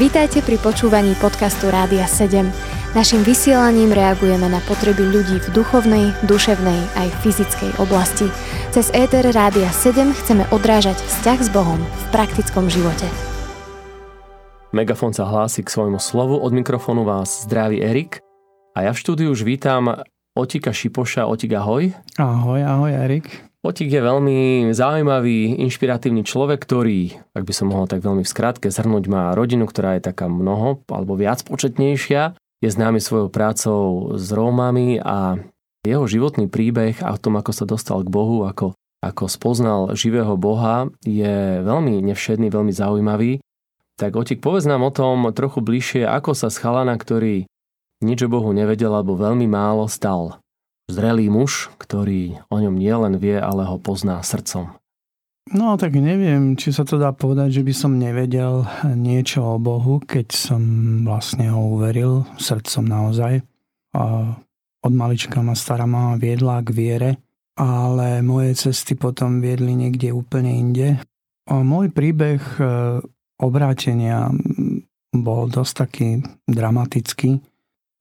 Vítajte pri počúvaní podcastu Rádia 7. Naším vysielaním reagujeme na potreby ľudí v duchovnej, duševnej aj fyzickej oblasti. Cez ETR Rádia 7 chceme odrážať vzťah s Bohom v praktickom živote. Megafon sa hlási k svojmu slovu. Od mikrofónu vás zdraví Erik. A ja v štúdiu už vítam Otika Šipoša. Otik, ahoj. Ahoj, ahoj Erik. Otik je veľmi zaujímavý, inšpiratívny človek, ktorý, ak by som mohol tak veľmi v skratke zhrnúť, má rodinu, ktorá je taká mnoho alebo viac početnejšia. Je známy svojou prácou s Rómami a jeho životný príbeh a tom, ako sa dostal k Bohu, ako, ako spoznal živého Boha, je veľmi nevšedný, veľmi zaujímavý. Tak Otik, povedz nám o tom trochu bližšie, ako sa z chalana, ktorý nič o Bohu nevedel alebo veľmi málo stal zrelý muž, ktorý o ňom nielen vie, ale ho pozná srdcom. No tak neviem, či sa to dá povedať, že by som nevedel niečo o Bohu, keď som vlastne ho uveril srdcom naozaj. A od malička ma stará mama viedla k viere, ale moje cesty potom viedli niekde úplne inde. A môj príbeh e, obrátenia bol dosť taký dramatický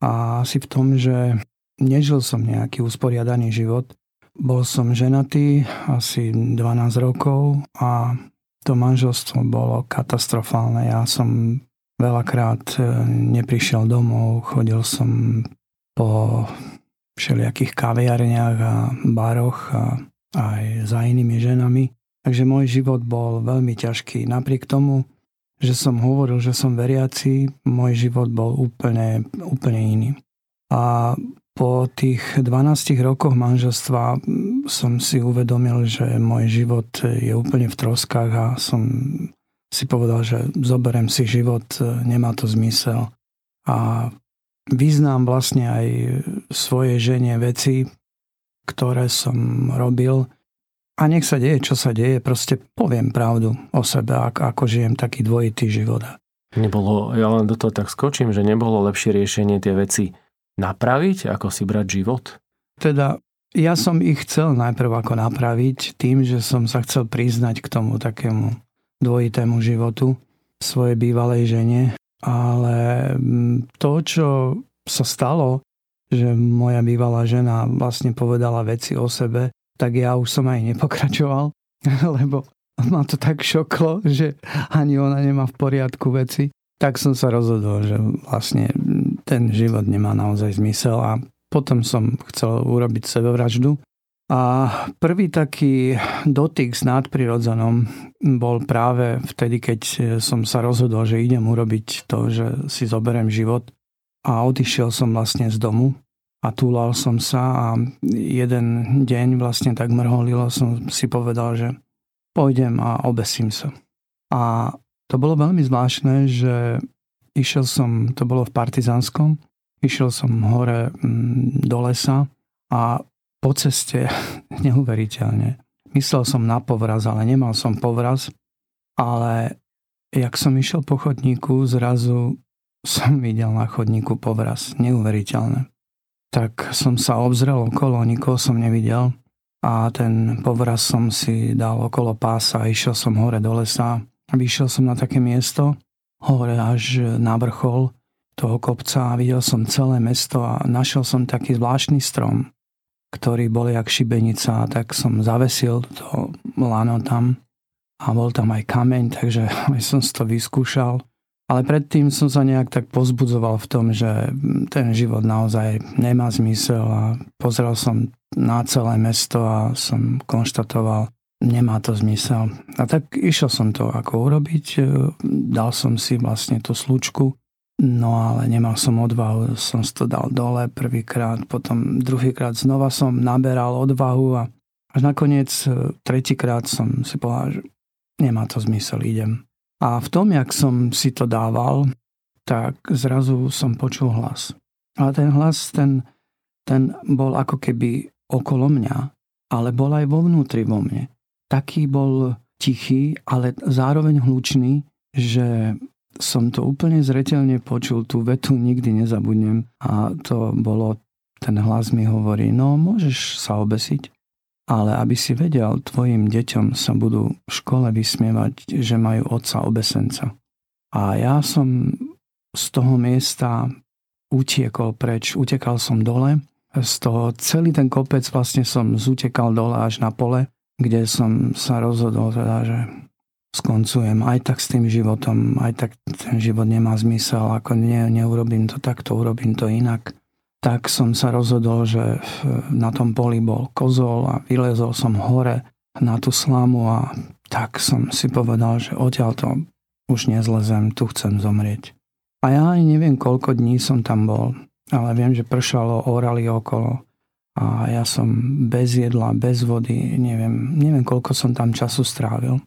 a asi v tom, že Nežil som nejaký usporiadaný život. Bol som ženatý asi 12 rokov a to manželstvo bolo katastrofálne. Ja som veľakrát e, neprišiel domov, chodil som po všelijakých kaviarniach a baroch a aj za inými ženami. Takže môj život bol veľmi ťažký. Napriek tomu, že som hovoril, že som veriaci, môj život bol úplne, úplne iný. A po tých 12 rokoch manželstva som si uvedomil, že môj život je úplne v troskách a som si povedal, že zoberiem si život, nemá to zmysel. A vyznám vlastne aj svoje žene veci, ktoré som robil. A nech sa deje, čo sa deje, proste poviem pravdu o sebe, ako žijem taký dvojitý život. Nebolo, ja len do toho tak skočím, že nebolo lepšie riešenie tie veci napraviť, ako si brať život? Teda ja som ich chcel najprv ako napraviť tým, že som sa chcel priznať k tomu takému dvojitému životu svojej bývalej žene, ale mm, to, čo sa stalo, že moja bývalá žena vlastne povedala veci o sebe, tak ja už som aj nepokračoval, lebo ma to tak šoklo, že ani ona nemá v poriadku veci. Tak som sa rozhodol, že vlastne ten život nemá naozaj zmysel a potom som chcel urobiť sebevraždu. A prvý taký dotyk s nadprirodzenom bol práve vtedy, keď som sa rozhodol, že idem urobiť to, že si zoberiem život a odišiel som vlastne z domu a túlal som sa a jeden deň vlastne tak mrholilo som si povedal, že pôjdem a obesím sa. A to bolo veľmi zvláštne, že Išiel som, to bolo v Partizánskom, išiel som hore mm, do lesa a po ceste, neuveriteľne, myslel som na povraz, ale nemal som povraz, ale jak som išiel po chodníku, zrazu som videl na chodníku povraz. Neuveriteľné. Tak som sa obzrel okolo, nikoho som nevidel a ten povraz som si dal okolo pása, išiel som hore do lesa, vyšiel som na také miesto, hore až na vrchol toho kopca a videl som celé mesto a našiel som taký zvláštny strom, ktorý bol jak šibenica, tak som zavesil to lano tam a bol tam aj kameň, takže aj som si to vyskúšal. Ale predtým som sa nejak tak pozbudzoval v tom, že ten život naozaj nemá zmysel a pozrel som na celé mesto a som konštatoval, nemá to zmysel. A tak išiel som to ako urobiť, e, dal som si vlastne tú slučku, no ale nemal som odvahu, som si to dal dole prvýkrát, potom druhýkrát znova som naberal odvahu a až nakoniec e, tretíkrát som si povedal, že nemá to zmysel, idem. A v tom, jak som si to dával, tak zrazu som počul hlas. Ale ten hlas, ten, ten bol ako keby okolo mňa, ale bol aj vo vnútri vo mne taký bol tichý, ale zároveň hlučný, že som to úplne zretelne počul, tú vetu nikdy nezabudnem a to bolo, ten hlas mi hovorí, no môžeš sa obesiť, ale aby si vedel, tvojim deťom sa budú v škole vysmievať, že majú otca obesenca. A ja som z toho miesta utiekol preč, utekal som dole. Z toho celý ten kopec vlastne som zutekal dole až na pole, kde som sa rozhodol teda, že skoncujem aj tak s tým životom, aj tak ten život nemá zmysel, ako nie, neurobím to takto, urobím to inak. Tak som sa rozhodol, že na tom poli bol kozol a vylezol som hore na tú slamu a tak som si povedal, že odtiaľ to už nezlezem, tu chcem zomrieť. A ja ani neviem, koľko dní som tam bol, ale viem, že pršalo, orali okolo a ja som bez jedla, bez vody, neviem, neviem, koľko som tam času strávil.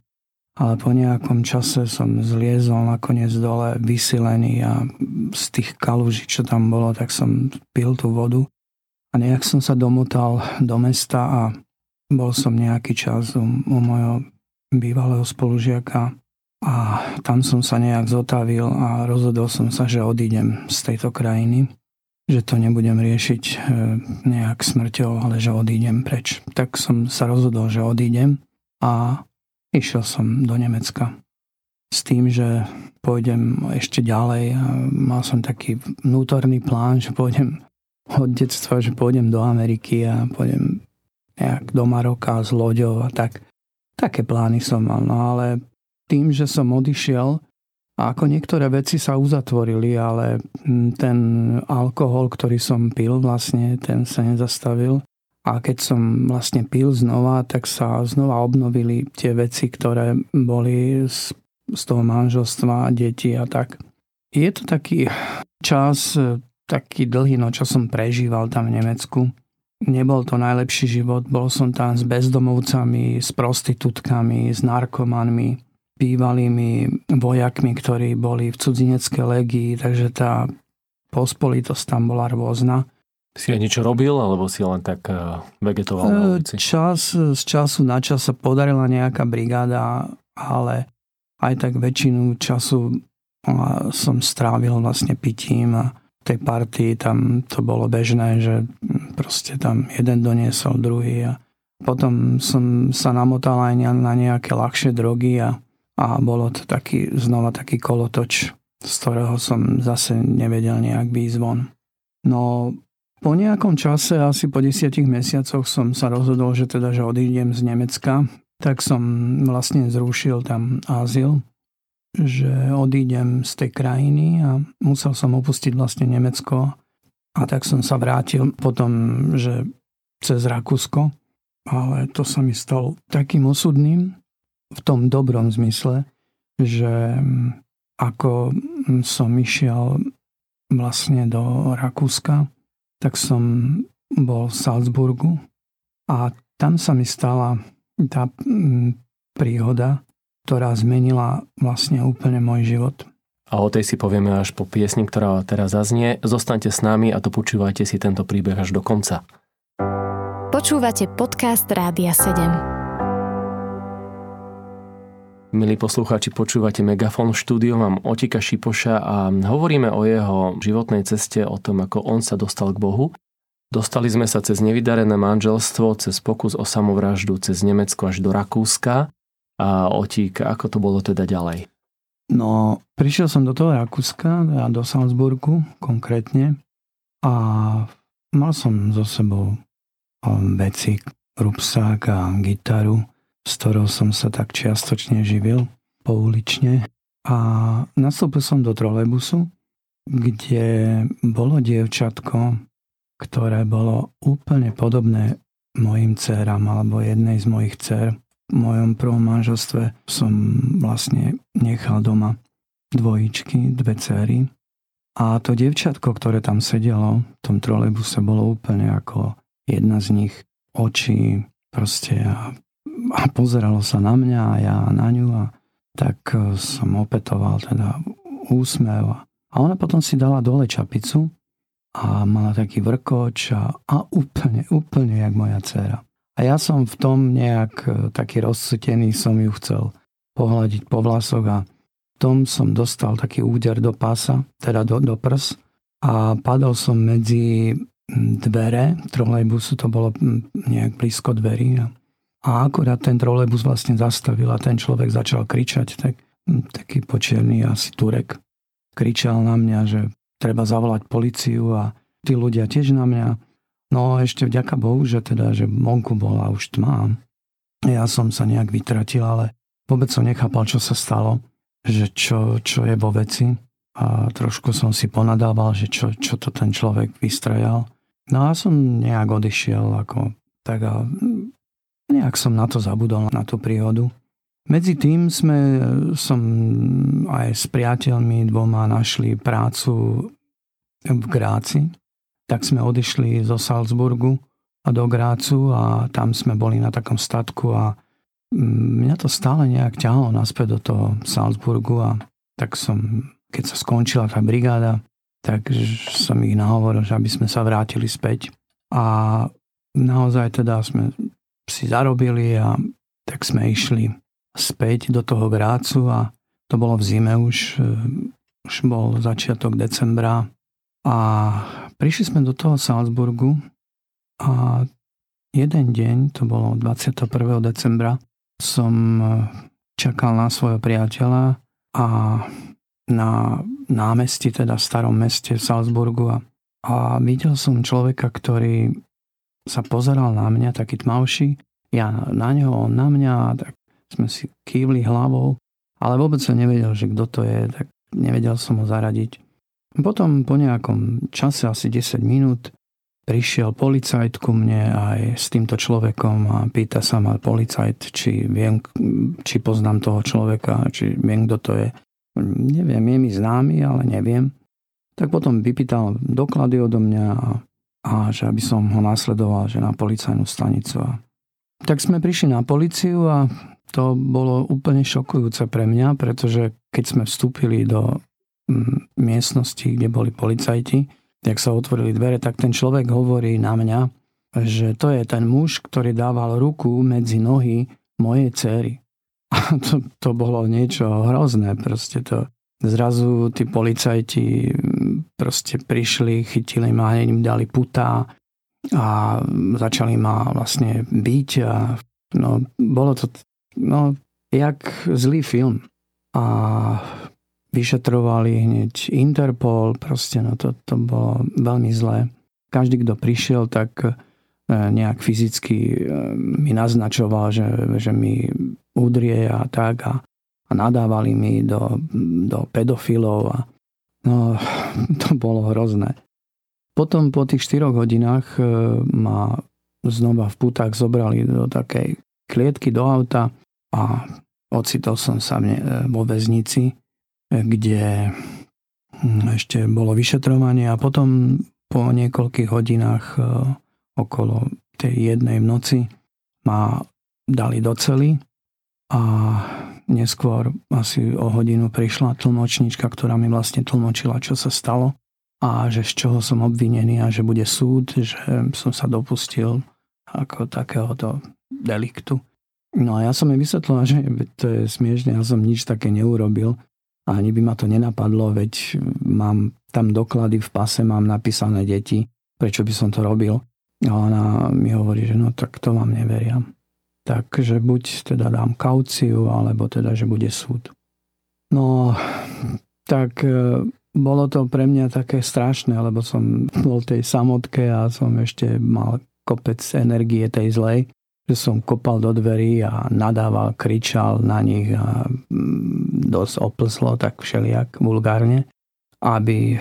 Ale po nejakom čase som zliezol nakoniec dole vysilený a z tých kalúží, čo tam bolo, tak som pil tú vodu. A nejak som sa domotal do mesta a bol som nejaký čas u, u mojho bývalého spolužiaka a tam som sa nejak zotavil a rozhodol som sa, že odídem z tejto krajiny, že to nebudem riešiť e, nejak smrťou, ale že odídem preč. Tak som sa rozhodol, že odídem a išiel som do Nemecka s tým, že pôjdem ešte ďalej. Mal som taký vnútorný plán, že pôjdem od detstva, že pôjdem do Ameriky a pôjdem nejak do Maroka s loďou a tak. Také plány som mal, no ale tým, že som odišiel a ako niektoré veci sa uzatvorili, ale mm, ten alkohol, ktorý som pil, vlastne ten sa nezastavil. A keď som vlastne pil znova, tak sa znova obnovili tie veci, ktoré boli z, z toho manželstva, deti a tak. Je to taký čas, taký dlhý, no čo som prežíval tam v Nemecku. Nebol to najlepší život, bol som tam s bezdomovcami, s prostitútkami, s narkomanmi bývalými vojakmi, ktorí boli v cudzineckej legii, takže tá pospolitosť tam bola rôzna. Si aj niečo robil, alebo si len tak eh, vegetoval na e, ulici? Čas, z času na čas sa podarila nejaká brigáda, ale aj tak väčšinu času som strávil vlastne pitím a tej partii tam to bolo bežné, že proste tam jeden doniesol druhý a potom som sa namotal aj na nejaké ľahšie drogy a a bolo to taký, znova taký kolotoč, z ktorého som zase nevedel nejak výjsť von. No po nejakom čase, asi po desiatich mesiacoch som sa rozhodol, že teda, že odídem z Nemecka, tak som vlastne zrušil tam azyl, že odídem z tej krajiny a musel som opustiť vlastne Nemecko a tak som sa vrátil potom, že cez Rakúsko, ale to sa mi stalo takým osudným, v tom dobrom zmysle, že mm, ako mm, som išiel vlastne do Rakúska, tak som bol v Salzburgu a tam sa mi stala tá mm, príhoda, ktorá zmenila vlastne úplne môj život. A o tej si povieme až po piesni, ktorá teraz zaznie. Zostaňte s nami a to počúvajte si tento príbeh až do konca. Počúvate podcast Rádia 7. Milí poslucháči, počúvate Megafon štúdio, mám Otika Šipoša a hovoríme o jeho životnej ceste, o tom, ako on sa dostal k Bohu. Dostali sme sa cez nevydarené manželstvo, cez pokus o samovraždu, cez Nemecko až do Rakúska. A Otík, ako to bolo teda ďalej? No, prišiel som do toho Rakúska, do Salzburgu konkrétne a mal som so sebou um, veci, rupsák a gitaru s ktorou som sa tak čiastočne živil poulične. A nastúpil som do trolejbusu, kde bolo dievčatko, ktoré bolo úplne podobné mojim dcerám alebo jednej z mojich dcer. V mojom prvom manželstve som vlastne nechal doma dvojičky, dve cery. A to dievčatko, ktoré tam sedelo v tom trolejbuse, bolo úplne ako jedna z nich. Oči proste a a pozeralo sa na mňa a ja na ňu a tak e, som opetoval teda úsmev. A ona potom si dala dole čapicu a mala taký vrkoč a, a úplne, úplne jak moja dcera. A ja som v tom nejak e, taký rozsutený som ju chcel pohľadiť po vlasoch a v tom som dostal taký úder do pása, teda do, do prs a padol som medzi dvere trolejbusu, to bolo nejak blízko dverí a a akurát ten trolejbus vlastne zastavil a ten človek začal kričať, tak taký počierný asi Turek, kričal na mňa, že treba zavolať policiu a tí ľudia tiež na mňa. No ešte vďaka Bohu, že teda, že vonku bola už tma. Ja som sa nejak vytratil, ale vôbec som nechápal, čo sa stalo, že čo, čo je vo veci. A trošku som si ponadával, že čo, čo to ten človek vystrajal. No a som nejak odišiel, ako tak a nejak som na to zabudol, na tú príhodu. Medzi tým sme, som aj s priateľmi dvoma našli prácu v Gráci. Tak sme odišli zo Salzburgu a do Grácu a tam sme boli na takom statku a mňa to stále nejak ťahalo naspäť do toho Salzburgu a tak som, keď sa skončila tá brigáda, tak som ich nahovoril, že aby sme sa vrátili späť. A naozaj teda sme si zarobili a tak sme išli späť do toho Grácu a to bolo v zime už, e, už bol začiatok decembra a prišli sme do toho Salzburgu a jeden deň, to bolo 21. decembra, som e, čakal na svojho priateľa a na námestí, teda v starom meste v Salzburgu a, a videl som človeka, ktorý sa pozeral na mňa, taký tmavší, ja na neho, on na mňa, tak sme si kývli hlavou, ale vôbec som nevedel, že kto to je, tak nevedel som ho zaradiť. Potom po nejakom čase, asi 10 minút, prišiel policajt ku mne aj s týmto človekom a pýta sa ma policajt, či viem, či poznám toho človeka, či viem, kto to je. Neviem, je mi známy, ale neviem. Tak potom vypýtal doklady odo mňa a, a že aby som ho nasledoval, že na policajnú stanicu. A tak sme prišli na policiu a to bolo úplne šokujúce pre mňa, pretože keď sme vstúpili do mm, miestnosti, kde boli policajti, jak sa otvorili dvere, tak ten človek hovorí na mňa, že to je ten muž, ktorý dával ruku medzi nohy mojej cery. A to, to bolo niečo hrozné. Proste to, zrazu tí policajti proste prišli, chytili ma, hneď im dali putá a začali ma vlastne byť a no, bolo to no, jak zlý film. A vyšetrovali hneď Interpol, proste no to, to bolo veľmi zlé. Každý, kto prišiel, tak e, nejak fyzicky e, mi naznačoval, že, že mi udrie a tak a, a nadávali mi do, do pedofilov a no, to bolo hrozné. Potom po tých 4 hodinách e, ma znova v putách zobrali do takej klietky do auta a ocitol som sa e, vo väznici, e, kde hm, ešte bolo vyšetrovanie a potom po niekoľkých hodinách okolo tej jednej v noci ma dali do cely a neskôr asi o hodinu prišla tlmočnička, ktorá mi vlastne tlmočila, čo sa stalo a že z čoho som obvinený a že bude súd, že som sa dopustil ako takéhoto deliktu. No a ja som jej vysvetlil, že to je smiešne, ja som nič také neurobil a ani by ma to nenapadlo, veď mám tam doklady v pase, mám napísané deti, prečo by som to robil. A ona mi hovorí, že no tak to vám neveria. Takže buď teda dám kauciu, alebo teda, že bude súd. No, tak e, bolo to pre mňa také strašné, lebo som bol tej samotke a som ešte mal kopec energie tej zlej že som kopal do dverí a nadával, kričal na nich a mm, dosť oplzlo, tak všelijak vulgárne, aby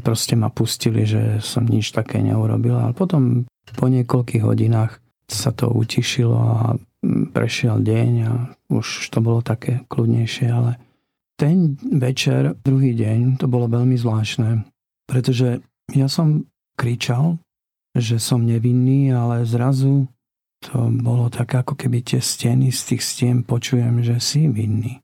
proste ma pustili, že som nič také neurobil. Ale potom po niekoľkých hodinách sa to utišilo a mm, prešiel deň a už to bolo také kľudnejšie, ale ten večer, druhý deň, to bolo veľmi zvláštne, pretože ja som kričal, že som nevinný, ale zrazu to bolo tak, ako keby tie steny z tých stien počujem, že si vinný.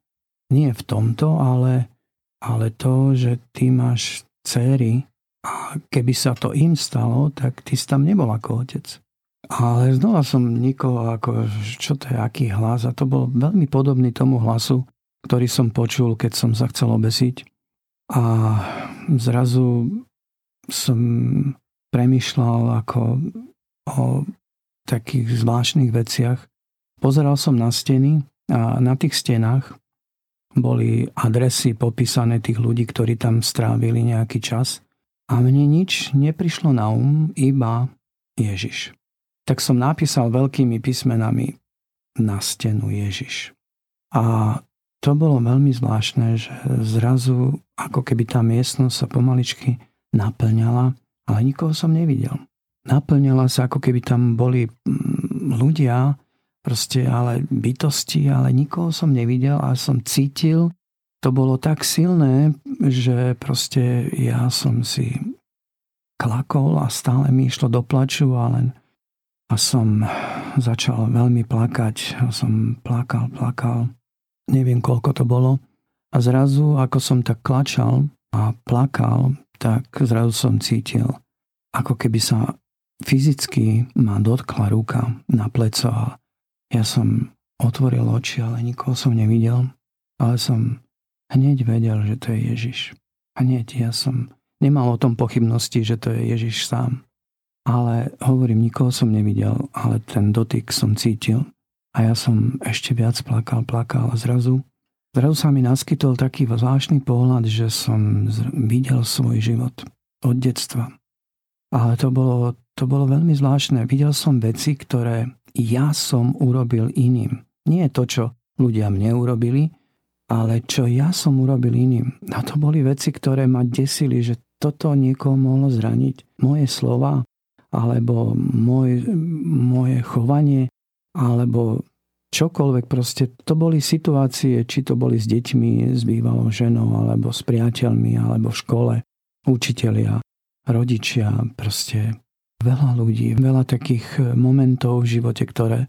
Nie v tomto, ale, ale to, že ty máš céry a keby sa to im stalo, tak ty si tam nebol ako otec. Ale znova som nikoho, ako, čo to je, aký hlas. A to bol veľmi podobný tomu hlasu, ktorý som počul, keď som sa chcel obesiť. A zrazu som premyšľal ako o takých zvláštnych veciach. Pozeral som na steny a na tých stenách boli adresy popísané tých ľudí, ktorí tam strávili nejaký čas. A mne nič neprišlo na um, iba Ježiš. Tak som napísal veľkými písmenami na stenu Ježiš. A to bolo veľmi zvláštne, že zrazu ako keby tá miestnosť sa pomaličky naplňala, ale nikoho som nevidel. Naplňala sa, ako keby tam boli mm, ľudia, proste ale bytosti, ale nikoho som nevidel a som cítil, to bolo tak silné, že proste ja som si klakol a stále mi išlo do plaču a len a som začal veľmi plakať. A som plakal, plakal. Neviem, koľko to bolo. A zrazu, ako som tak klačal a plakal, tak zrazu som cítil, ako keby sa fyzicky ma dotkla ruka na pleco a ja som otvoril oči, ale nikoho som nevidel. Ale som hneď vedel, že to je Ježiš. Hneď ja som nemal o tom pochybnosti, že to je Ježiš sám. Ale hovorím, nikoho som nevidel, ale ten dotyk som cítil. A ja som ešte viac plakal, plakal a zrazu, zrazu sa mi naskytol taký zvláštny pohľad, že som videl svoj život od detstva. Ale to bolo, to bolo veľmi zvláštne. Videl som veci, ktoré ja som urobil iným. Nie to, čo ľudia mne urobili, ale čo ja som urobil iným. A to boli veci, ktoré ma desili, že toto niekoho mohlo zraniť. Moje slova, alebo môj, moje chovanie, alebo čokoľvek proste. To boli situácie, či to boli s deťmi, s bývalou ženou, alebo s priateľmi, alebo v škole, učitelia, rodičia, proste veľa ľudí, veľa takých momentov v živote, ktoré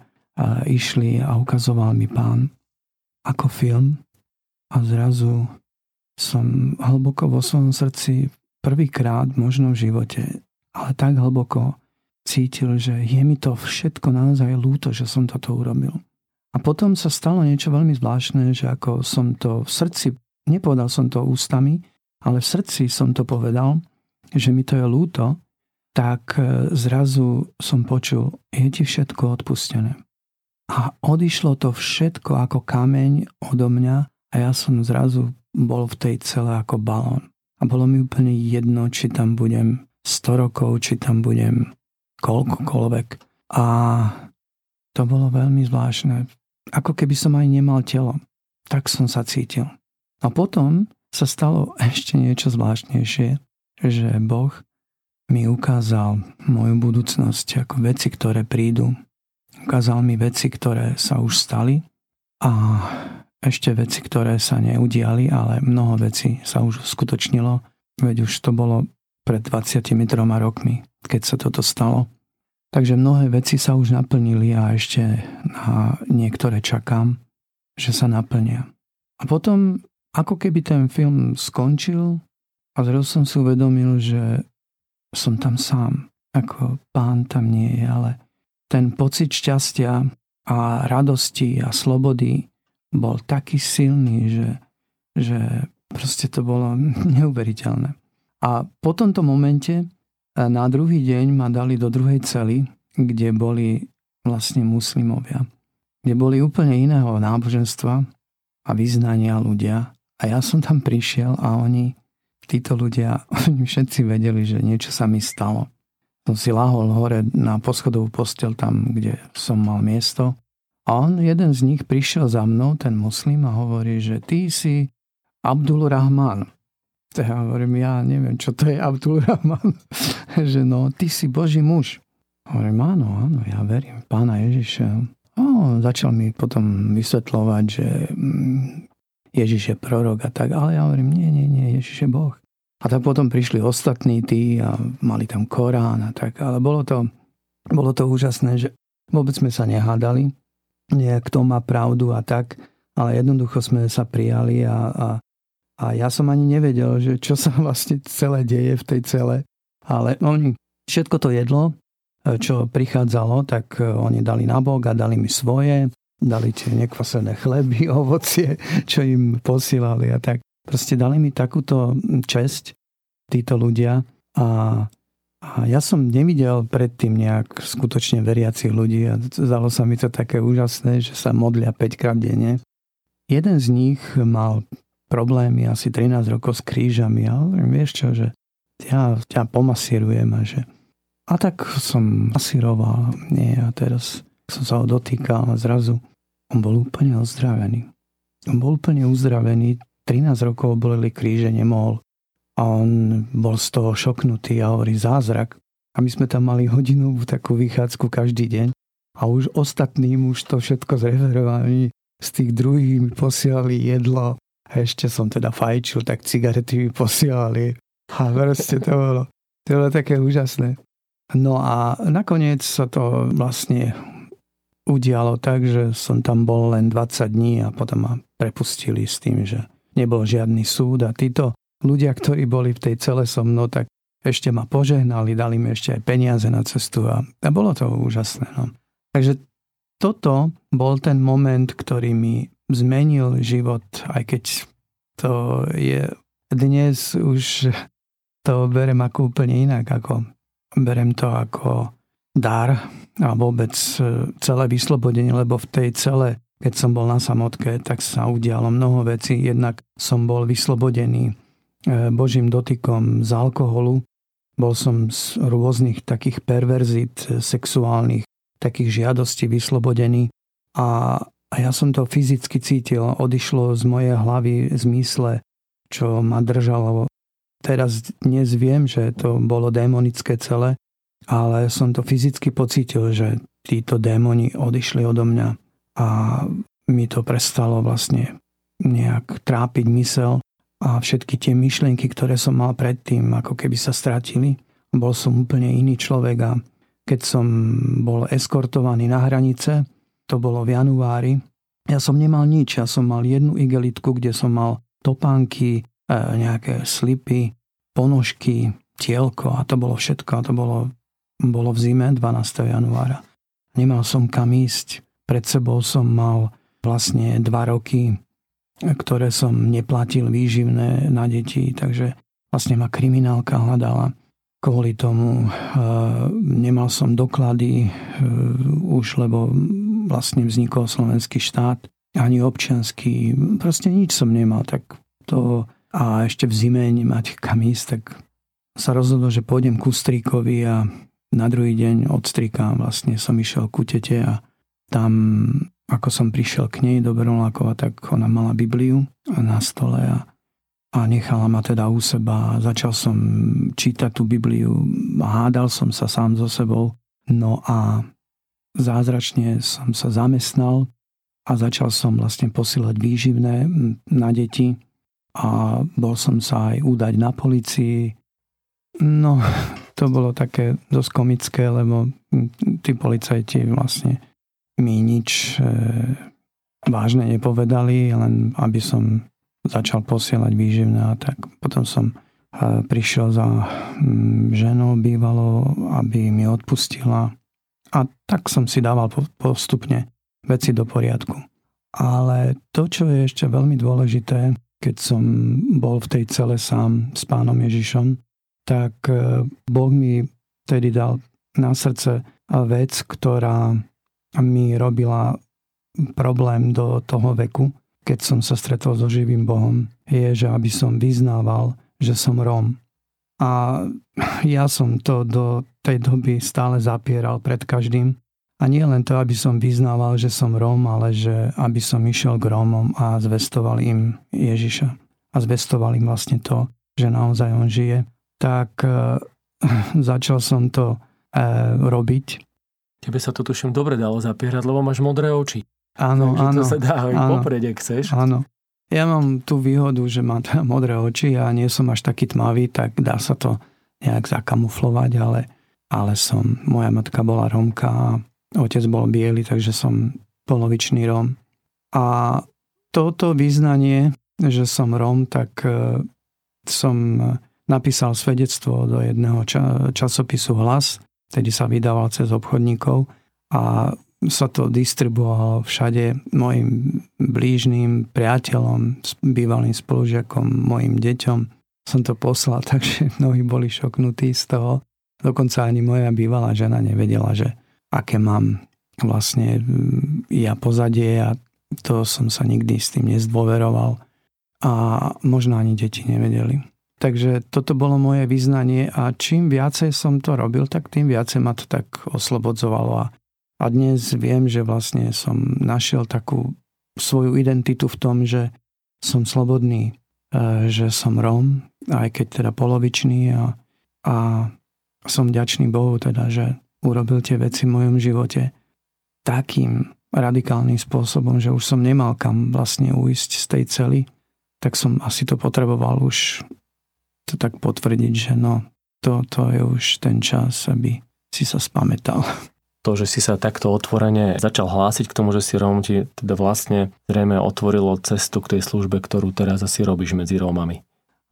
išli a ukazoval mi pán ako film a zrazu som hlboko vo svojom srdci prvýkrát možno v živote ale tak hlboko cítil, že je mi to všetko naozaj lúto, že som toto urobil. A potom sa stalo niečo veľmi zvláštne, že ako som to v srdci, nepovedal som to ústami, ale v srdci som to povedal, že mi to je lúto, tak e, zrazu som počul, je ti všetko odpustené. A odišlo to všetko ako kameň odo mňa a ja som zrazu bol v tej celé ako balón. A bolo mi úplne jedno, či tam budem 100 rokov, či tam budem koľkokoľvek. A to bolo veľmi zvláštne. Ako keby som aj nemal telo. Tak som sa cítil. A potom sa stalo ešte niečo zvláštnejšie, že Boh mi ukázal moju budúcnosť ako veci, ktoré prídu. Ukázal mi veci, ktoré sa už stali a ešte veci, ktoré sa neudiali, ale mnoho vecí sa už uskutočnilo. Veď už to bolo pred 23 rokmi, keď sa toto stalo. Takže mnohé veci sa už naplnili a ešte na niektoré čakám, že sa naplnia. A potom, ako keby ten film skončil a zrazu som si uvedomil, že som tam sám. Ako pán tam nie je, ale ten pocit šťastia a radosti a slobody bol taký silný, že, že proste to bolo neuveriteľné. A po tomto momente e, na druhý deň ma dali do druhej cely, kde boli vlastne muslimovia. Kde boli úplne iného náboženstva a vyznania ľudia. A ja som tam prišiel a oni, títo ľudia, oni všetci vedeli, že niečo sa mi stalo. Som si lahol hore na poschodovú postel tam, kde som mal miesto. A on, jeden z nich, prišiel za mnou, ten muslim, a hovorí, že ty si Abdul Rahman. To ja hovorím, ja neviem, čo to je Abdul Rahman. že no, ty si Boží muž. Hovorím, áno, áno, ja verím pána Ježiša. O, začal mi potom vysvetľovať, že mm, Ježiš je prorok a tak, ale ja hovorím, nie, nie, nie, Ježiš je Boh. A tak potom prišli ostatní tí a mali tam Korán a tak, ale bolo to, bolo to úžasné, že vôbec sme sa nehádali, kto má pravdu a tak, ale jednoducho sme sa prijali a, a a ja som ani nevedel, že čo sa vlastne celé deje v tej cele. Ale oni všetko to jedlo, e, čo prichádzalo, tak e, oni dali na bok a dali mi svoje. Dali tie nekvasené chleby, ovocie, čo im posílali a tak. Proste dali mi takúto česť títo ľudia a, a ja som nevidel predtým nejak skutočne veriacich ľudí a zdalo sa mi to také úžasné, že sa modlia 5 krát denne jeden z nich mal problémy asi 13 rokov s krížami. A vieš čo, že ja ťa pomasírujem a že a tak som masíroval, nie, a teraz som sa ho dotýkal a zrazu on bol úplne ozdravený. On bol úplne uzdravený, 13 rokov boleli kríže, nemohol. A on bol z toho šoknutý a hovorí zázrak. A my sme tam mali hodinovú takú vychádzku každý deň. A už ostatným už to všetko zreferovali. Z tých druhých mi posielali jedlo. A ešte som teda fajčil, tak cigarety mi posielali. A proste to bolo, to bolo také úžasné. No a nakoniec sa to vlastne udialo tak, že som tam bol len 20 dní a potom ma prepustili s tým, že nebol žiadny súd a títo ľudia, ktorí boli v tej cele so mnou, tak ešte ma požehnali, dali mi ešte aj peniaze na cestu a, a bolo to úžasné. No. Takže toto bol ten moment, ktorý mi zmenil život, aj keď to je dnes už to berem ako úplne inak, ako berem to ako dar a vôbec e, celé vyslobodenie, lebo v tej celé, keď som bol na samotke, tak sa udialo mnoho vecí. Jednak som bol vyslobodený e, Božím dotykom z alkoholu, bol som z rôznych takých perverzít e, sexuálnych, takých žiadostí vyslobodený a, a ja som to fyzicky cítil. Odišlo z mojej hlavy zmysle, čo ma držalo Teraz dnes viem, že to bolo démonické celé, ale som to fyzicky pocítil, že títo démoni odišli odo mňa a mi to prestalo vlastne nejak trápiť mysel a všetky tie myšlienky, ktoré som mal predtým, ako keby sa stratili. Bol som úplne iný človek a keď som bol eskortovaný na hranice, to bolo v januári, ja som nemal nič, ja som mal jednu igelitku, kde som mal topánky, E, nejaké slipy, ponožky, tielko a to bolo všetko. A to bolo, bolo v zime 12. januára. Nemal som kam ísť. Pred sebou som mal vlastne dva roky, ktoré som neplatil výživné na deti, takže vlastne ma kriminálka hľadala. Kvôli tomu e, nemal som doklady e, už, lebo vlastne vznikol slovenský štát, ani občianský, proste nič som nemal, tak to a ešte v zime nemať kam ísť, tak sa rozhodol, že pôjdem ku stríkovi a na druhý deň od strika vlastne som išiel ku tete a tam, ako som prišiel k nej do Bernolákova, tak ona mala Bibliu na stole a, a nechala ma teda u seba. Začal som čítať tú Bibliu, hádal som sa sám so sebou, no a zázračne som sa zamestnal a začal som vlastne posielať výživné na deti a bol som sa aj údať na policii. No, to bolo také dosť komické, lebo tí policajti vlastne mi nič e, vážne nepovedali, len aby som začal posielať výživné a tak. Potom som e, prišiel za ženou bývalo, aby mi odpustila a tak som si dával postupne veci do poriadku. Ale to, čo je ešte veľmi dôležité, keď som bol v tej cele sám s pánom Ježišom, tak e, Boh mi vtedy dal na srdce vec, ktorá mi robila problém do toho veku, keď som sa stretol so živým Bohom, je, že aby som vyznával, že som Róm. A ja som to do tej doby stále zapieral pred každým, a nie len to, aby som vyznával, že som Róm, ale že aby som išiel k Rómom a zvestoval im Ježiša. A zvestoval im vlastne to, že naozaj on žije. Tak e, začal som to e, robiť. Tebe sa to tuším dobre dalo zapierať, lebo máš modré oči. Áno, Takže áno. to sa dá aj áno, poprieť, ak chceš. Áno. Ja mám tú výhodu, že mám teda modré oči a nie som až taký tmavý, tak dá sa to nejak zakamuflovať, ale, ale som, moja matka bola Romka a Otec bol biely, takže som polovičný Róm. A toto význanie, že som Róm, tak e, som napísal svedectvo do jedného časopisu Hlas, tedy sa vydával cez obchodníkov a sa to distribuovalo všade mojim blížným priateľom, bývalým spolužiakom, mojim deťom. Som to poslal, takže mnohí boli šoknutí z toho. Dokonca ani moja bývalá žena nevedela, že aké mám vlastne mm, ja pozadie a to som sa nikdy s tým nezdôveroval a možno ani deti nevedeli. Takže toto bolo moje vyznanie a čím viacej som to robil, tak tým viacej ma to tak oslobodzovalo. A, a dnes viem, že vlastne som našiel takú svoju identitu v tom, že som slobodný, e, že som Róm, aj keď teda polovičný a, a som ďačný Bohu teda, že urobil tie veci v mojom živote takým radikálnym spôsobom, že už som nemal kam vlastne uísť z tej cely, tak som asi to potreboval už to tak potvrdiť, že no, to, to je už ten čas, aby si sa spamätal. To, že si sa takto otvorene začal hlásiť k tomu, že si Róm, ti teda vlastne zrejme otvorilo cestu k tej službe, ktorú teraz asi robíš medzi Rómami.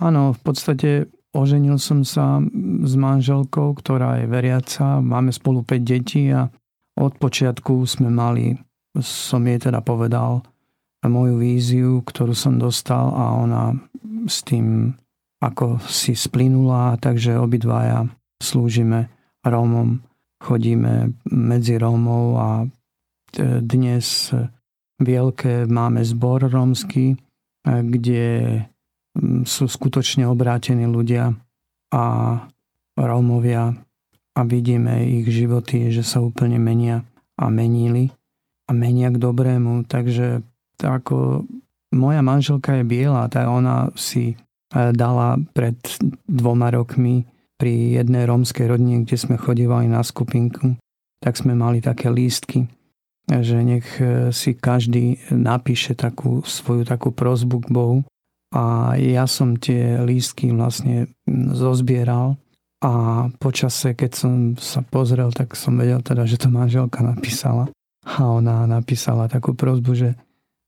Áno, v podstate oženil som sa s manželkou, ktorá je veriaca, máme spolu 5 detí a od počiatku sme mali, som jej teda povedal, moju víziu, ktorú som dostal a ona s tým ako si splynula, takže obidvaja slúžime Rómom, chodíme medzi Rómov a e, dnes Vielke máme zbor rómsky, e, kde sú skutočne obrátení ľudia a Rómovia a vidíme ich životy, že sa úplne menia a menili a menia k dobrému. Takže ako moja manželka je biela, tak ona si dala pred dvoma rokmi pri jednej rómskej rodine, kde sme chodívali na skupinku, tak sme mali také lístky, že nech e, si každý napíše takú svoju takú prozbu k Bohu. A ja som tie lístky vlastne zozbieral a počase, keď som sa pozrel, tak som vedel teda, že to manželka napísala. A ona napísala takú prozbu, že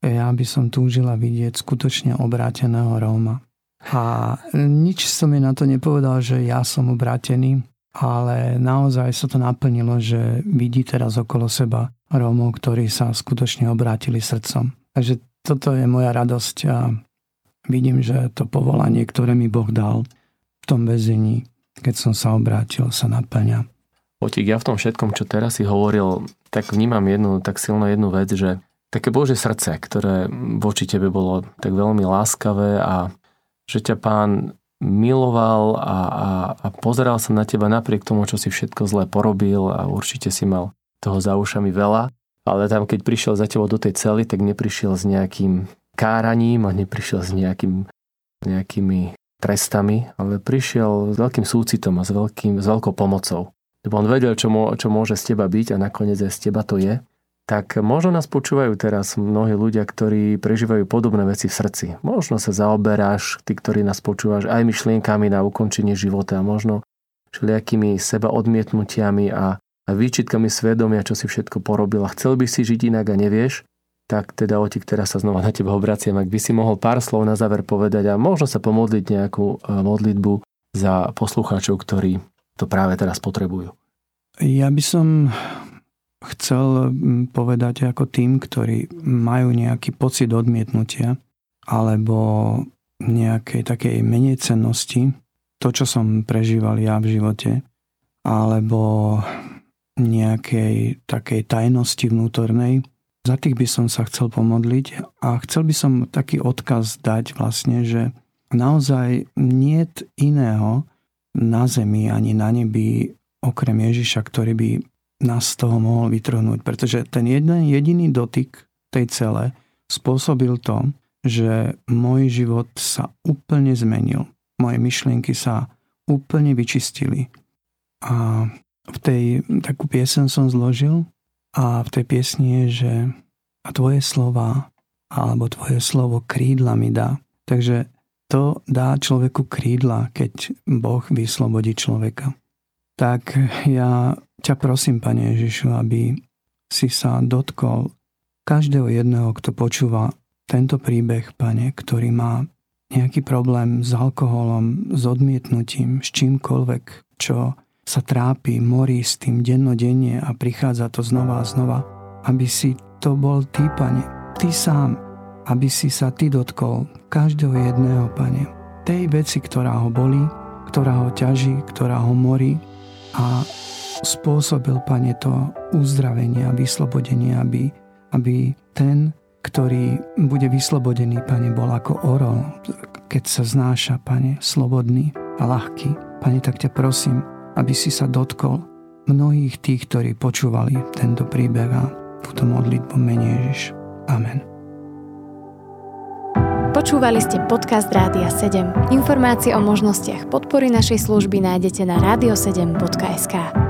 ja by som túžila vidieť skutočne obráteného Róma. A nič som mi na to nepovedal, že ja som obrátený, ale naozaj sa to naplnilo, že vidí teraz okolo seba Rómov, ktorí sa skutočne obrátili srdcom. Takže toto je moja radosť a vidím, že to povolanie, ktoré mi Boh dal v tom väzení, keď som sa obrátil, sa naplňa. Otík, ja v tom všetkom, čo teraz si hovoril, tak vnímam jednu, tak silno jednu vec, že také Bože srdce, ktoré voči tebe bolo tak veľmi láskavé a že ťa pán miloval a, a, a pozeral sa na teba napriek tomu, čo si všetko zle porobil a určite si mal toho za ušami veľa. Ale tam, keď prišiel za tebou do tej cely, tak neprišiel s nejakým káraním a neprišiel s nejakým, nejakými trestami, ale prišiel s veľkým súcitom a s, veľkým, s veľkou pomocou. Lebo on vedel, čo, mo, čo môže z teba byť a nakoniec aj z teba to je tak možno nás počúvajú teraz mnohí ľudia, ktorí prežívajú podobné veci v srdci. Možno sa zaoberáš, ty, ktorí nás počúvaš, aj myšlienkami na ukončenie života, a možno všelijakými seba odmietnutiami a, a výčitkami svedomia, čo si všetko porobil a chcel by si žiť inak a nevieš, tak teda Otik, teraz sa znova na teba obraciam, ak by si mohol pár slov na záver povedať a možno sa pomodliť nejakú e, modlitbu za poslucháčov, ktorí to práve teraz potrebujú. Ja by som chcel mm, povedať ako tým, ktorí majú nejaký pocit odmietnutia alebo nejakej takej menej cennosti, to, čo som prežíval ja v živote, alebo nejakej takej tajnosti vnútornej. Za tých by som sa chcel pomodliť a chcel by som taký odkaz dať vlastne, že naozaj nie iného na zemi ani na nebi okrem Ježiša, ktorý by nás z toho mohol vytrhnúť. Pretože ten jeden jediný dotyk tej cele spôsobil to, že môj život sa úplne zmenil. Moje myšlienky sa úplne vyčistili. A v tej takú piesen som zložil a v tej piesni je, že a tvoje slova alebo tvoje slovo krídla mi dá. Takže to dá človeku krídla, keď Boh vyslobodí človeka. Tak ja ťa prosím, Pane Ježišu, aby si sa dotkol každého jedného, kto počúva tento príbeh, Pane, ktorý má nejaký problém s alkoholom, s odmietnutím, s čímkoľvek, čo sa trápi, morí s tým dennodenne a prichádza to znova a znova, aby si to bol Ty, Pane, Ty sám, aby si sa Ty dotkol každého jedného, Pane, tej veci, ktorá ho bolí, ktorá ho ťaží, ktorá ho morí a spôsobil, Pane, to uzdravenie a vyslobodenie, aby, aby ten, ktorý bude vyslobodený, Pane, bol ako orol, keď sa znáša, Pane, slobodný a ľahký. Pane, tak ťa prosím, aby si sa dotkol mnohých tých, ktorí počúvali tento príbeh a túto modlitbu mene Ježiš. Amen. Počúvali ste podcast Rádia 7. Informácie o možnostiach podpory našej služby nájdete na radio7.sk.